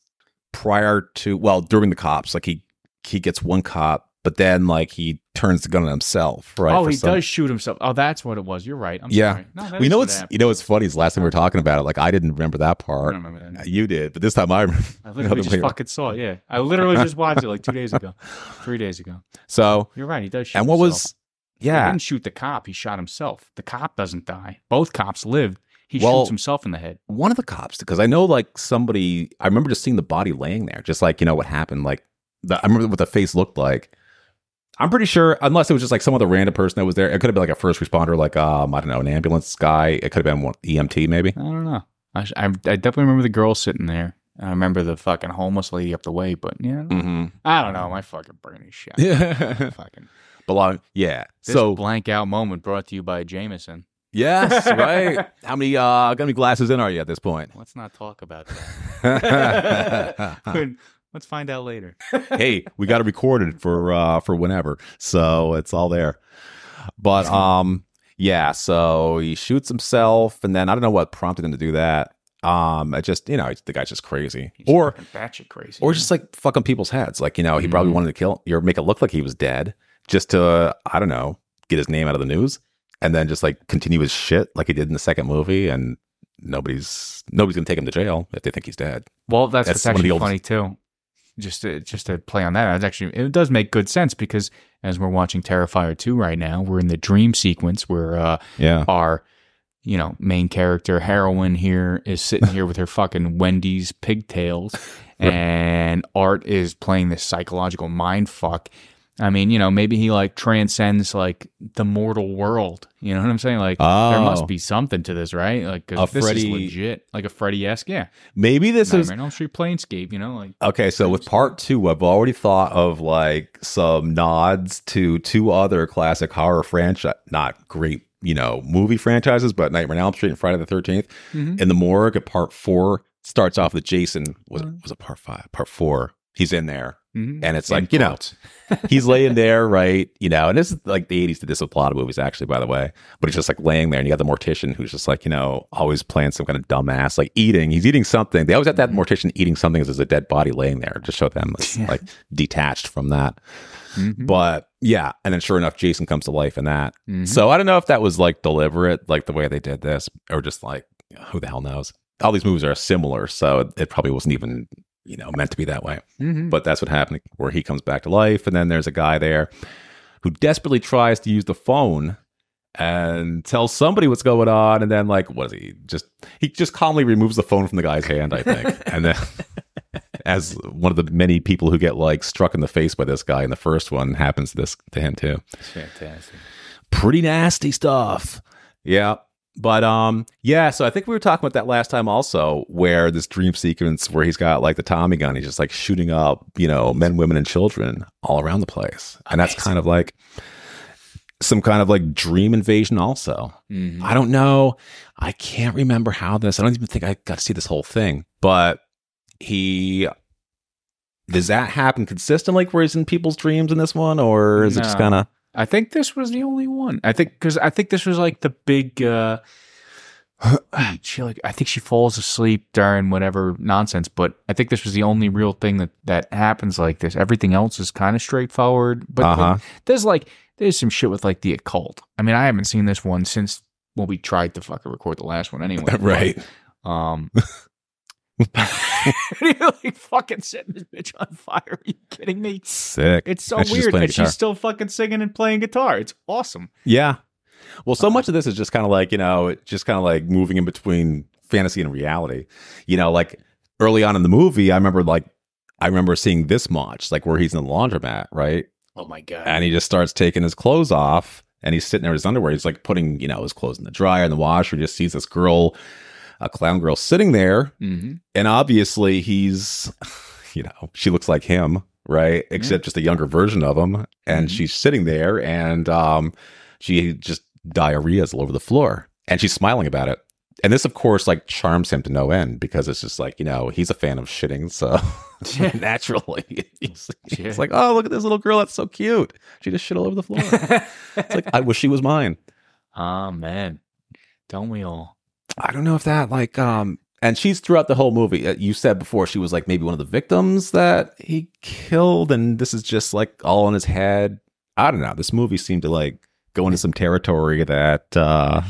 prior to well during the cops, like he he gets one cop, but then like he turns the gun on himself, right? oh, he some- does shoot himself. Oh, that's what it was. You're right. I'm Yeah. sorry. No, that Well, you know it's happened. you know it's funny is last time we were talking about it, like I didn't remember that I part. don't remember that. Uh, you did, but this time I remember. *laughs* I literally just fucking saw it. Yeah, I literally just watched it like two days ago, *laughs* three days ago. So You're right. He does shoot. and what himself. was yeah He didn't shoot the cop. He shot himself. The cop doesn't die. Both cops lived. He Well- shoots himself in the head. one of the cops because I know like somebody I remember just seeing the body laying there, just like you know what happened. Like the, I remember what the face looked like. I'm pretty sure, unless it was just like some other random person that was there, it could have been like a first responder, like um I don't know, an ambulance guy. It could have been one EMT maybe. I don't know. I, I, I definitely remember the girl sitting there. I remember the fucking homeless lady up the way, but yeah, Mm-hmm. I don't know. My fucking brain is shot. Yeah, *laughs* fucking belong. Yeah. this so blank out moment brought to you by Jameson. Yes, *laughs* right. How many uh how many glasses in are you at this point? Let's not talk about that. *laughs* Let's find out later. *laughs* hey, we got it recorded for uh for whenever. So it's all there. But um yeah, so he shoots himself and then I don't know what prompted him to do that. Um I just, you know, the guy's just crazy. He's or batshit crazy. or just like fucking people's heads. Like, you know, he probably Mhm. wanted to kill or make it look like he was dead just to I don't know, get his name out of the news and then just like continue his shit like he did in the second movie and nobody's nobody's to take him to jail if they think he's dead. Well, that's, That's what's one of actually the oldest- funny too. Just to just to play on that, it's actually it does make good sense because as we're watching Terrifier two right now, we're in the dream sequence where uh, Yeah. our you know main character heroine here is sitting here with her fucking Wendy's pigtails, *laughs* and Art is playing this psychological mind fuck, I mean, you know, maybe he like transcends like the mortal world. You know what I'm saying? Like, there Oh. must be something to this, right? Like, A this Freddy- is legit, like a Freddy esque. Yeah, Maybe this is Nightmare on Elm Street Planescape. You know, like Okay, so with part two, I've already thought of like some nods to two other classic horror franchise, not great, you know, movie franchises, but Nightmare on Elm Street and Friday the 13th. Mhm. In the morgue at part four, starts off with Jason. Was it, was it part five? Part four. He's in there. Mhm. And it's like, you know, *laughs* he's laying there, right? You know, and this is like the 80s did this with a lot of movies, actually, by the way. But he's just like laying there, and you got the mortician who's just like, you know, always playing some kind of dumbass, like eating. He's eating something. They always have that mortician eating something as there's a dead body laying there to show them *laughs* Yeah. like detached from that. Mhm. But yeah, and then sure enough, Jason comes to life in that. Mhm. So I don't know if that was like deliberate, like the way they did this, or just like who the hell knows. All these movies are similar, so it probably wasn't even you know meant to be that way. Mhm. But that's what happened, where he comes back to life, and then there's a guy there who desperately tries to use the phone and tells somebody what's going on, and then like, what is he? Just he just calmly removes the phone from the guy's hand, I think, *laughs* and then. As one of the many people who get like struck in the face by this guy in the first one happens to this to him too It's fantastic. pretty nasty stuff. Yeah. But um yeah, so I think we were talking about that last time also, where this dream sequence where he's got like the Tommy gun, he's just like shooting up, you know, men, women, and children all around the place. And that's kind of like some kind of like dream invasion also. Mhm. I don't know. I can't remember how this I don't even think I got to see this whole thing, but he does that happen consistently where he's in people's dreams in this one, or is it just kind of I think this was the only one. I think because I think this was like the big. uh *clears throat* She like I think she falls asleep during whatever nonsense, but I think this was the only real thing that that happens like this. Everything else is kind of straightforward, but Uh-huh. there's like there's some shit with like the occult. I mean, I haven't seen this one since well we tried to fucking record the last one anyway. *laughs* right? But, um. *laughs* *laughs* You're like fucking setting this bitch on fire. Are you kidding me? Sick. It's so And weird, playing and guitar. she's still fucking singing and playing guitar. It's awesome. Yeah. Well, so uh, much of this is just kind of like, you know, it just kind of like moving in between fantasy and reality. You know, like early on in the movie, I remember like, I remember seeing this much, like where he's in the laundromat, right? Oh my god! And he just starts taking his clothes off and he's sitting there in his underwear. He's like putting, you know, his clothes in the dryer and the washer. He just sees this girl, a clown girl sitting there. hmm And obviously he's, *sighs* you know, she looks like him, right? Except just a younger version of him. And Mhm. she's sitting there and um, she just diarrhea's all over the floor. And she's smiling about it. And this, of course, like charms him to no end because it's just like, you know, he's a fan of shitting. So *laughs* *laughs* naturally, he's, he's Yeah. like, oh, look at this little girl. That's so cute. She just shit all over the floor. *laughs* it's like, I wish she was mine. oh man, don't we all? I don't know if that like um and she's throughout the whole movie. uh, You said before she was like maybe one of the victims that he killed and this is just like all in his head. I don't know. This movie seemed to like go into some territory that uh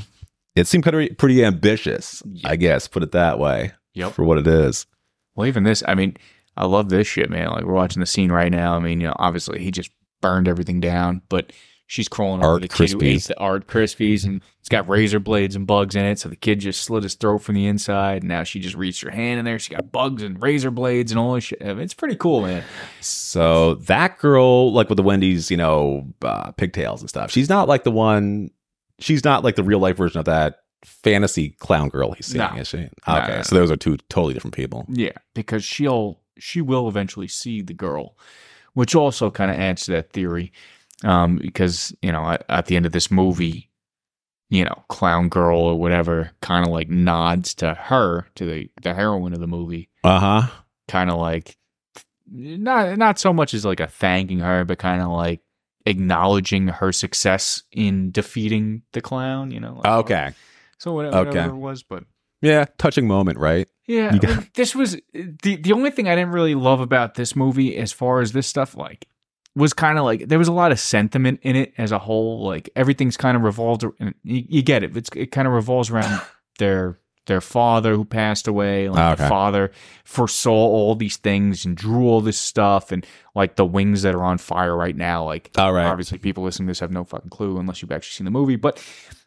it seemed kind of pretty ambitious, I guess, put it that way, Yep. for what it is. Well, even this, I mean, I love this shit, man. Like we're watching the scene right now. I mean, you know, obviously he just burned everything down, but she's crawling over Art the kid who ate the art crispies, and it's got razor blades and bugs in it. So the kid just slit his throat from the inside. And now she just reached her hand in there. She got bugs and razor blades and all this shit. I mean, it's pretty cool, man. So that girl, like with the Wendy's, you know, uh, pigtails and stuff, she's not like the one. She's not like the real life version of that fantasy clown girl he's seeing, No. is she? Okay, no, no. so those are two totally different people. Yeah, because she'll she will eventually see the girl, which also kind of adds to that theory. Um, because you know, at, at the end of this movie, you know, clown girl or whatever kind of like nods to her, to the the heroine of the movie, Uh huh. kind of like not not so much as like a thanking her, but kind of like acknowledging her success in defeating the clown. You know. like- Okay. So whatever, Okay. whatever it was, but Yeah, touching moment, right? yeah, got- this was the the only thing I didn't really love about this movie, as far as this stuff, like, was kind of like there was a lot of sentiment in it as a whole. Like everything's kind of revolved. you, you get it. It's it kind of revolves around *sighs* their their father who passed away. Like Okay. the father foresaw all these things and drew all this stuff, and like the wings that are on fire right now. Like All right. obviously, people listening to this have no fucking clue unless you've actually seen the movie, but.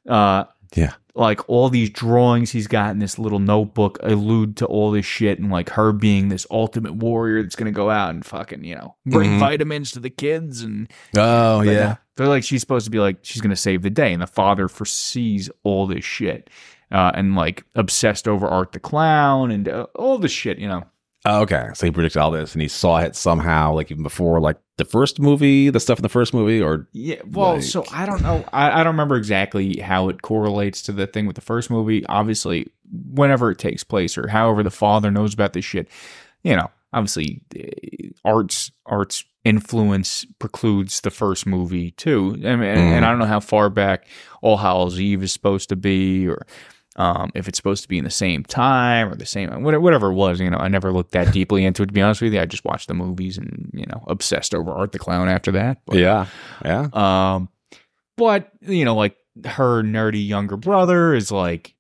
uh Yeah. like all these drawings he's got in this little notebook allude to all this shit and like her being this ultimate warrior that's gonna go out and fucking you know bring Mhm. vitamins to the kids and Oh but no, they're like she's supposed to be like she's gonna save the day and the father foresees all this shit uh, and like obsessed over art the clown and uh, all this shit you know okay. So he predicted all this and he saw it somehow, like even before like the first movie, the stuff in the first movie, or Yeah, well, Like- so I don't know. I, I don't remember exactly how it correlates to the thing with the first movie. Obviously, whenever it takes place or however the father knows about this shit, you know, obviously, uh, arts arts influence precludes the first movie too. I mean, and, and I don't know how far back All Hallows Eve is supposed to be, or um, if it's supposed to be in the same time or the same whatever, whatever it was. You know, I never looked that deeply into it. To be honest with you, I just watched the movies and you know, obsessed over Art the Clown after that. But, yeah, yeah. um, but you know, like her nerdy younger brother is like,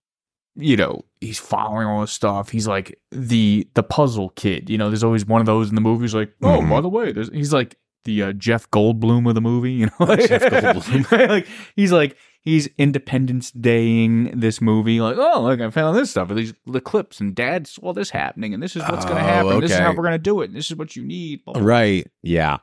you know, he's following all this stuff. He's like the the puzzle kid. You know, there's always one of those in the movies. Like, oh, Mhm. by the way, there's, he's like the uh, Jeff Goldblum of the movie. You know, Jeff Goldblum. *laughs* like he's like he's Independence Daying this movie. Like, oh, look, I found this stuff. These the clips, and Dad saw this happening, and this is what's going to Oh, happen. This is how we're going to do it. This is what you need. blah, blah. Right. Yeah.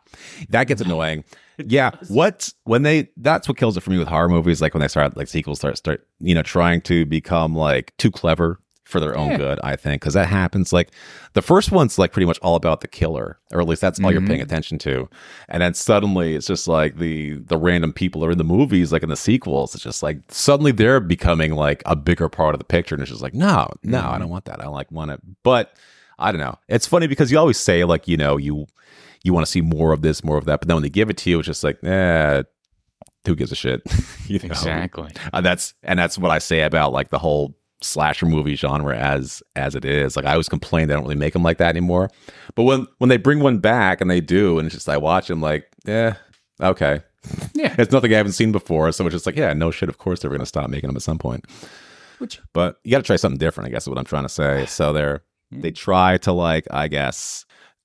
That gets annoying. *laughs* Yeah. What when they that's what kills it for me with horror movies, like when they start like sequels start start, you know, trying to become like too clever for their own Yeah. good, I think. Cause that happens like the first one's like pretty much all about the killer, or at least that's all Mhm. you're paying attention to. And then suddenly it's just like the the random people are in the movies, like in the sequels. It's just like suddenly they're becoming like a bigger part of the picture. And it's just like, no, no, I Mhm. don't want that. I don't like want it. But I don't know. It's funny because you always say like, you know, you you want to see more of this, more of that, but then when they give it to you, it's just like, eh, who gives a shit? *laughs* you know? Exactly. Uh, that's and that's what I say about like the whole slasher movie genre as as it is. Like I always complain they don't really make them like that anymore. But when when they bring one back and they do, and it's just I watch them like, yeah, okay. *laughs* Yeah. It's nothing I haven't seen before, so it's just like, yeah, no shit. Of course they're gonna stop making them at some point. Which But you got to try something different. I guess is what I'm trying to say. *sighs* So they're they try to like I guess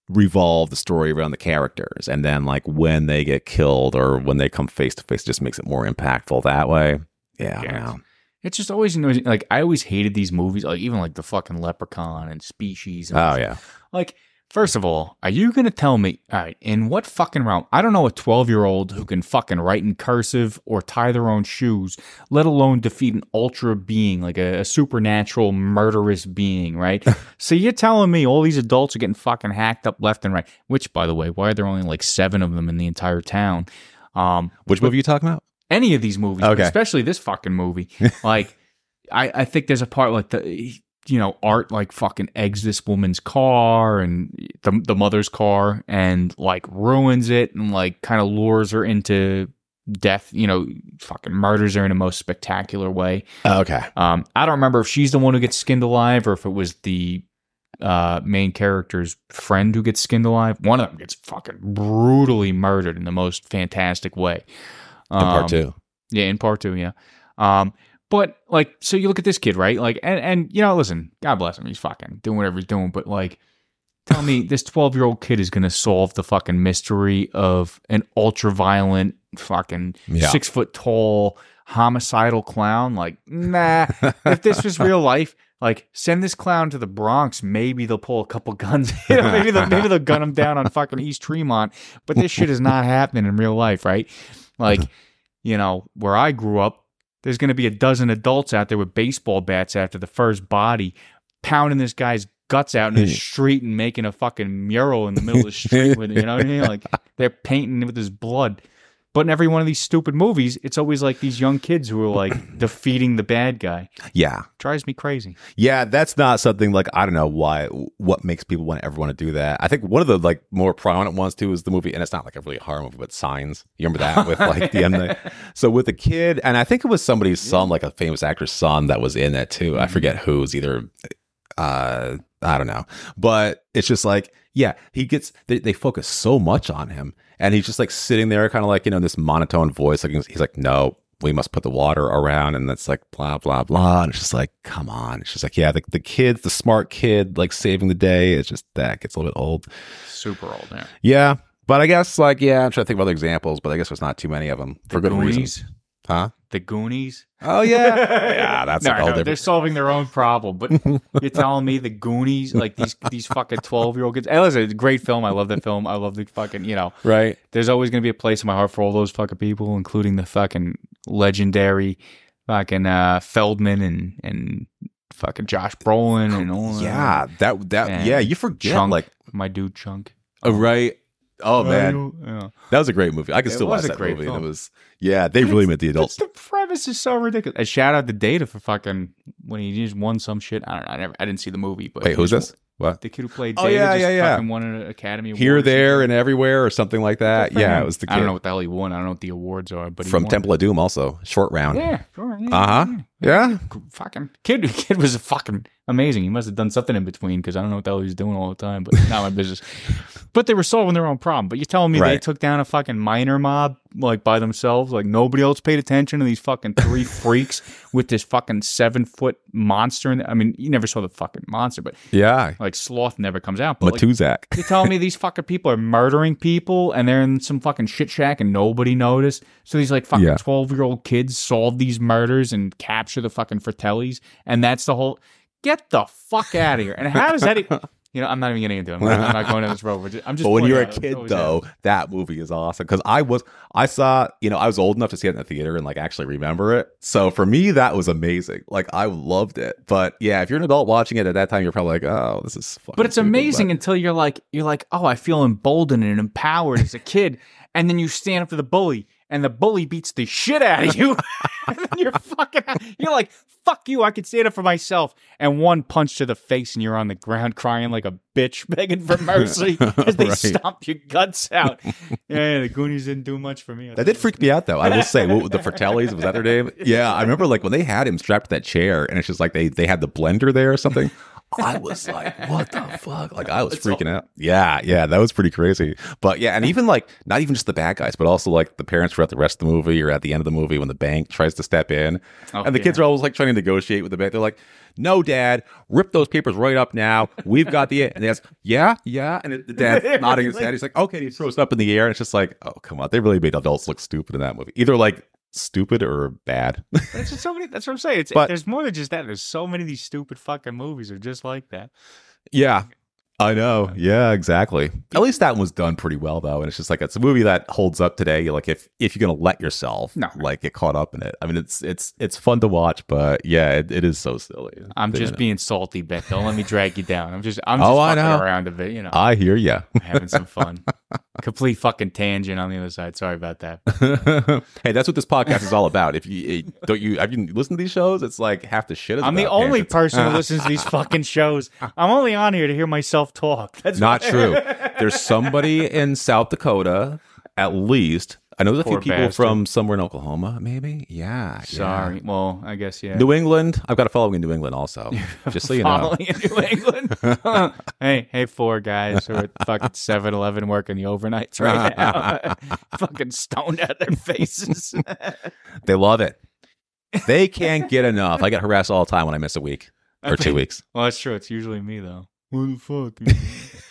revolve the story around the characters, and then like when they get killed or when they come face to face, just makes it more impactful that way. Yeah, Yeah. It's just always annoying. Like I always hated these movies, like even like the fucking Leprechaun and Species. And Oh yeah. Like, first of all, are you gonna tell me? All right, in what fucking realm? I don't know a twelve-year-old who can fucking write in cursive or tie their own shoes, let alone defeat an ultra being like a, a supernatural murderous being, right? *laughs* so you're telling me all these adults are getting fucking hacked up left and right? Which, by the way, why are there only like seven of them in the entire town? Um, Which movie are you talking about? Any of these movies, Okay. especially this fucking movie. *laughs* like, I, I think there's a part like the you know Art like fucking eggs this woman's car and the the mother's car and like ruins it and like kind of lures her into death. You know, fucking murders her in a most spectacular way. okay. Um, I don't remember if she's the one who gets skinned alive or if it was the uh, main character's friend who gets skinned alive. One of them gets fucking brutally murdered in the most fantastic way. In part Um, two. yeah, in part two, yeah. Um, but like, so you look at this kid, right? Like, and and you know, listen, God bless him, he's fucking doing whatever he's doing. But like, tell me, this twelve year old kid is gonna solve the fucking mystery of an ultra violent, fucking Yeah. six foot tall, homicidal clown? Like, nah. *laughs* if this was real life. Like send this clown to the Bronx, maybe they'll pull a couple guns. *laughs* You know, maybe they'll maybe they'll gun him down on fucking East Tremont. But this shit is not happening in real life, right? Like, you know, where I grew up, there's going to be a dozen adults out there with baseball bats after the first body, pounding this guy's guts out in the *laughs* street and making a fucking mural in the middle of the street with it. You know what I mean? Like *laughs* they're painting with his blood. But in every one of these stupid movies, it's always like these young kids who are like *clears throat* defeating the bad guy. Yeah. Drives me crazy. Yeah, that's not something like I don't know why what makes people want ever want to do that. I think one of the like more prominent ones too is the movie, and it's not like a really horror movie, but Signs. You remember that with like the Night? *laughs* So with the kid, and I think it was somebody's son, like a famous actor's son, that was in that too. I forget who. It's either uh I don't know, but it's just like yeah, he gets they, they focus so much on him, and he's just like sitting there, kind of like you know this monotone voice. Like he's like, no, we must put the water around, and that's like blah blah blah. And it's just like, come on. It's just like yeah, the the kid, the smart kid, like saving the day. It's just that gets a little bit old. Super old, yeah. Yeah, but I guess like yeah, I'm trying to think of other examples, but I guess there's not too many of them for good reasons. Huh? The Goonies. Oh yeah, *laughs* yeah. That's No, like all no, they're solving their own problem. But *laughs* you're telling me the Goonies, like these these fucking twelve year old kids. Hey, listen, it's a great film. I love that film. I love the fucking you know. Right. There's always gonna be a place in my heart for all those fucking people, including the fucking legendary fucking uh, Feldman and and fucking Josh Brolin and all. that. Yeah. That that And yeah. You forget Chunk, like my dude Chunk. oh, right. Oh man, Yeah. that was a great movie. I can It still watch that great movie. and. It was yeah. They really made the adults. the premise is so ridiculous. A shout out to Data for fucking when he just won some shit. I don't know. I never. I didn't see the movie, but Wait, who's this? What? The kid who played Oh, yeah, just yeah, yeah. fucking won an Academy Award. Here, there, and everywhere, or something like that. Yeah, him. it was the kid I don't know what the hell he won. I don't know what the awards are, but from. Temple of Doom. Also, short round. Yeah, sure. Yeah, Uh huh. yeah. Yeah. Fucking kid, *laughs* kid was fucking amazing. He must have done something in between because I don't know what the hell he was doing all the time, but not my business. *laughs* But they were solving their own problem. But you're telling me they took down a fucking minor mob like by themselves, like nobody else paid attention to these fucking three *laughs* freaks with this fucking seven foot monster. In I mean, you never saw the fucking monster, but Yeah. like sloth never comes out. But like, Matuszak. you're telling me these fucking people are murdering people and they're in some fucking shit shack and nobody noticed? So these like fucking Yeah. 12 year old kids solve these murders and capture the fucking Fratellis. And that's the whole. Get the fuck out of here. And how does that. e- *laughs* You know, I'm not even getting into it. I'm not, I'm not going down this road. I'm just but when you're a kid, though, happens. that movie is awesome. Because I was, I saw, you know, I was old enough to see it in the theater and like actually remember it. So for me, that was amazing. Like I loved it. But yeah, if you're an adult watching it at that time, you're probably like, oh, this is. Fucking But it's stupid. amazing But- until you're like, you're like, oh, I feel emboldened and empowered as a kid. And then you stand up to the bully and the bully beats the shit out of you. *laughs* and then you're fucking, you're like, fuck you. I can stand up for myself. And one punch to the face and you're on the ground crying like a bitch *laughs* begging for mercy as they *laughs* Right. stomp your guts out. yeah, the Goonies didn't do much for me. That did freak me out though. I will say, what, the Fratellis was that their name? Yeah, I remember like when they had him strapped to that chair, and it's just like they they had the blender there or something. I was like, what the fuck? Like I was freaking out. Yeah, yeah, that was pretty crazy. But yeah, and even like not even just the bad guys, but also like the parents throughout the rest of the movie or at the end of the movie when the bank tries to step in, Oh, and the kids are always like trying to negotiate with the bank. They're like. No, Dad, rip those papers right up now. We've got the and dad's yeah, yeah, and the dad's *laughs* nodding his head. He's like, okay. He throws it up in the air, and it's just like, oh, come on. They really made adults look stupid in that movie. Either like stupid or bad. That's so many. That's what I'm saying. It's, But- there's more than just that. There's so many of these stupid fucking movies are just like that. yeah, I know. Yeah, exactly. At least that one was done pretty well, though, and it's just like it's a movie that holds up today. Like if if you're gonna let yourself No. like get caught up in it, I mean, it's it's it's fun to watch, but yeah, it, it is so silly. I'm just being salty, Beck. Don't let me drag you down. I'm just, I'm oh, just Oh, fucking around a bit, you know, I hear ya. having some fun. *laughs* *laughs* Complete fucking tangent on the other side. Sorry about that. *laughs* hey, that's what this podcast is all about. If you eh, don't you have you listened to these shows, it's like half the shit. Is I'm the only tangents. person who listens to these *laughs* fucking shows. I'm only on here to hear myself talk. That's Not true. There's somebody in South Dakota, at least. I know there's a few people bastard. from somewhere in Oklahoma, maybe. Yeah. yeah. Sorry. Well, I guess yeah. New England. I've got a following in New England also. *laughs* Just so you know. Following in New England. *laughs* hey, hey, four guys who are fucking 7 Eleven working the overnights right *laughs* now. fucking stoned out of their faces. They love it. They can't get enough. I get harassed all the time when I miss a week or two weeks. well, that's true. It's usually me, though. What the fuck?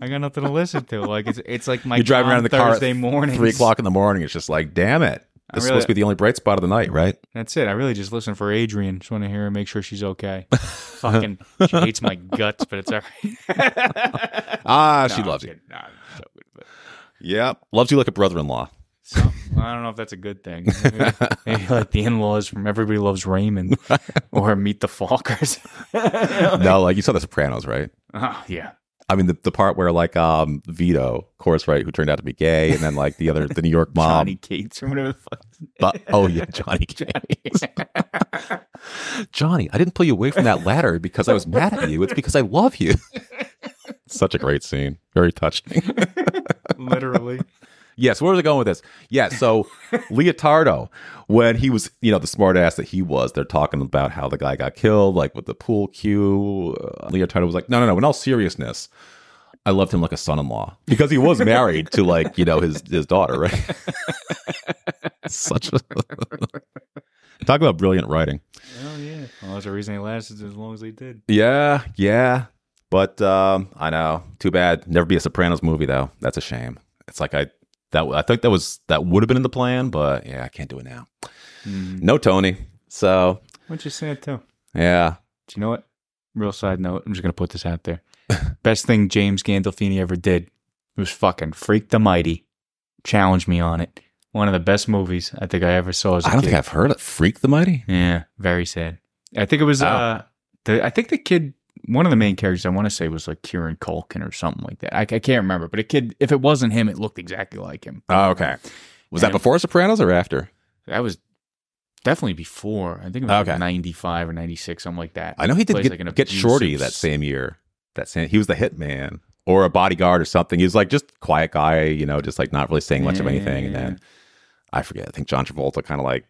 I got nothing to listen to. Like it's it's like my You're driving around in the car Thursday morning. Three o'clock in the morning. It's just like, damn it. This is supposed to be the only bright spot of the night, right? That's it. I really just listen for Adrian. Just want to hear her, make sure she's okay. *laughs* Fucking, she hates my guts, but it's all right. *laughs* Ah, No, she loves you. kidding. No, I'm but Yeah. Loves you like a brother in law. some- I don't know if that's a good thing. Maybe, *laughs* maybe like the in-laws from Everybody Loves Raymond or Meet the Fockers. No, like you saw The Sopranos, right? oh, yeah. I mean, the, the part where like um Vito, of course, right, who turned out to be gay, and then like the other, the New York *laughs* mom. Johnny Cates or whatever the fuck. But, oh yeah, Johnny. *laughs* Cates. Johnny, I didn't pull you away from that ladder because I was mad at you. It's because I love you. *laughs* Such a great scene. Very touching. Literally. Yes, where was I going with this? Yeah, so *laughs* Leotardo, when he was, you know, the smart ass that he was, they're talking about how the guy got killed, like with the pool cue. Uh, Leotardo was like, no, no, no, in all seriousness, I loved him like a son in law because he was married to, like, you know, his, his daughter, right? *laughs* Such a. *laughs* Talk about brilliant writing. Oh, yeah. Well, that's the reason they lasted as long as they did. Yeah, yeah. But um, I know. Too bad. Never be a Sopranos movie, though. That's a shame. It's like I. That I think that was that would have been in the plan, but yeah, I can't do it now. Mm. No Tony. So Which is sad too. yeah, Do you know what? Real side note. I'm just gonna put this out there. *laughs* Best thing James Gandolfini ever did was fucking Freak the Mighty. Challenge me on it. One of the best movies I think I ever saw as a I don't kid. think I've heard of Freak the Mighty. Yeah, very sad. I think it was Oh. uh the I think the kid one of the main characters I want to say was like Kieran Culkin or something like that. I, I can't remember, but a kid if it wasn't him, it looked exactly like him. Oh, okay. Was that And- before Sopranos or after? That was definitely before. I think it was Okay. like 95 or 96, something like that. I know he did get, like an get Shorty that same year. That same, he was the hitman or a bodyguard or something. He was like just quiet guy, you know, just like not really saying much of anything. And then I forget. I think John Travolta kind of like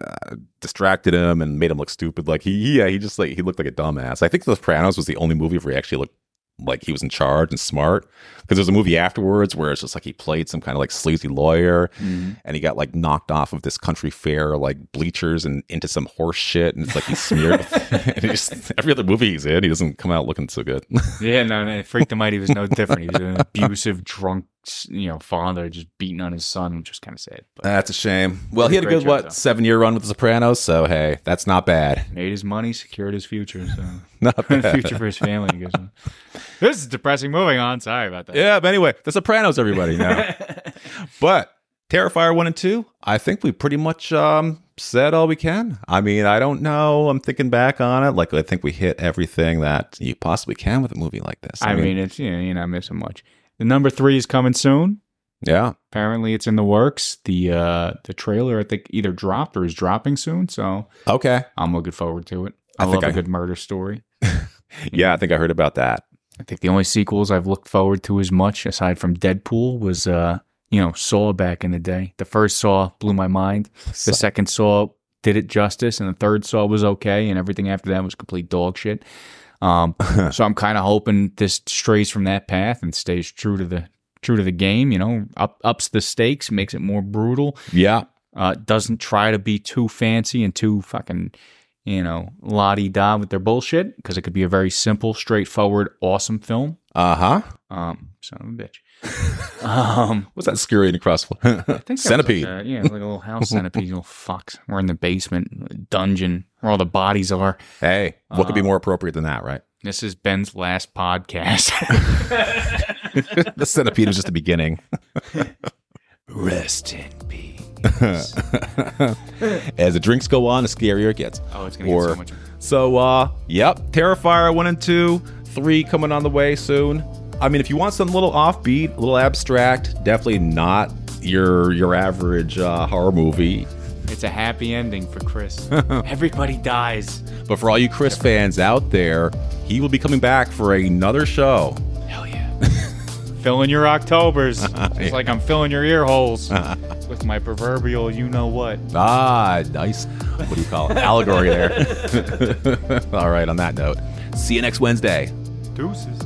uh, distracted him and made him look stupid. Like he, yeah, he just like he looked like a dumbass. I think The Sopranos was the only movie where he actually looked like he was in charge and smart. Because there's a movie afterwards where it's just like he played some kind of like sleazy lawyer Mhm. and he got like knocked off of this country fair like bleachers and into some horse shit and it's like he's smeared *laughs* *laughs* and he just every other movie he's in he doesn't come out looking so good Yeah, no, no. Freak the Mighty was no different. He was an *laughs* abusive, drunk, you know, father just beating on his son, which was kind of sad. But that's a shame well he had a good job, what though. seven year run with the sopranos so hey that's not bad made his money, secured his future. So *laughs* not *laughs* bad future for his family. I. This is depressing. Moving on. Sorry about that. yeah but anyway the sopranos everybody now *laughs* but terrifier 1 and 2 i think we pretty much um said all we can i mean i don't know i'm thinking back on it like i think we hit everything that you possibly can with a movie like this I mean, it's you know, you're not missing much. The number three is coming soon. yeah Apparently, it's in the works. The uh the trailer, I think, either dropped or is dropping soon. So okay I'm looking forward to it. I, I think love a I- good murder story. *laughs* yeah i think i heard about that I think the only sequels I've looked forward to as much, aside from Deadpool, was uh, you know, Saw back in the day. The first Saw blew my mind. The second Saw did it justice, and the third Saw was okay, and everything after that was complete dog shit. Um, *laughs* so I'm kind of hoping this strays from that path and stays true to the true to the game. You know, up ups the stakes, makes it more brutal. yeah Uh, doesn't try to be too fancy and too fucking, you know, la di da with their bullshit because it could be a very simple, straightforward, awesome film. uh-huh Um, son of a bitch. Um, What's that scurrying across? I think *laughs* Centipede. Like a, yeah, like a little house *laughs* centipede. little fucks. We're in the basement dungeon where all the bodies are. hey, what could be Uh, more appropriate than that, right? This is Ben's last podcast. *laughs* the centipede was just the beginning. Rest in peace. As the drinks go on, the scarier it gets. Oh, it's gonna get so much. So, uh, yep, Terrifier 1 and 2, 3 coming on the way soon. I mean, if you want something a little offbeat, a little abstract, definitely not your your average uh, horror movie. It's a happy ending for Chris. *laughs* Everybody dies. But for all you Chris fans out there, he will be coming back for another show. Hell yeah. *laughs* filling your Octobers. *laughs* It's like I'm filling your ear holes with my proverbial you know what. Ah, nice. What do you call it? Allegory there. All right, on that note, see you next Wednesday. Deuces.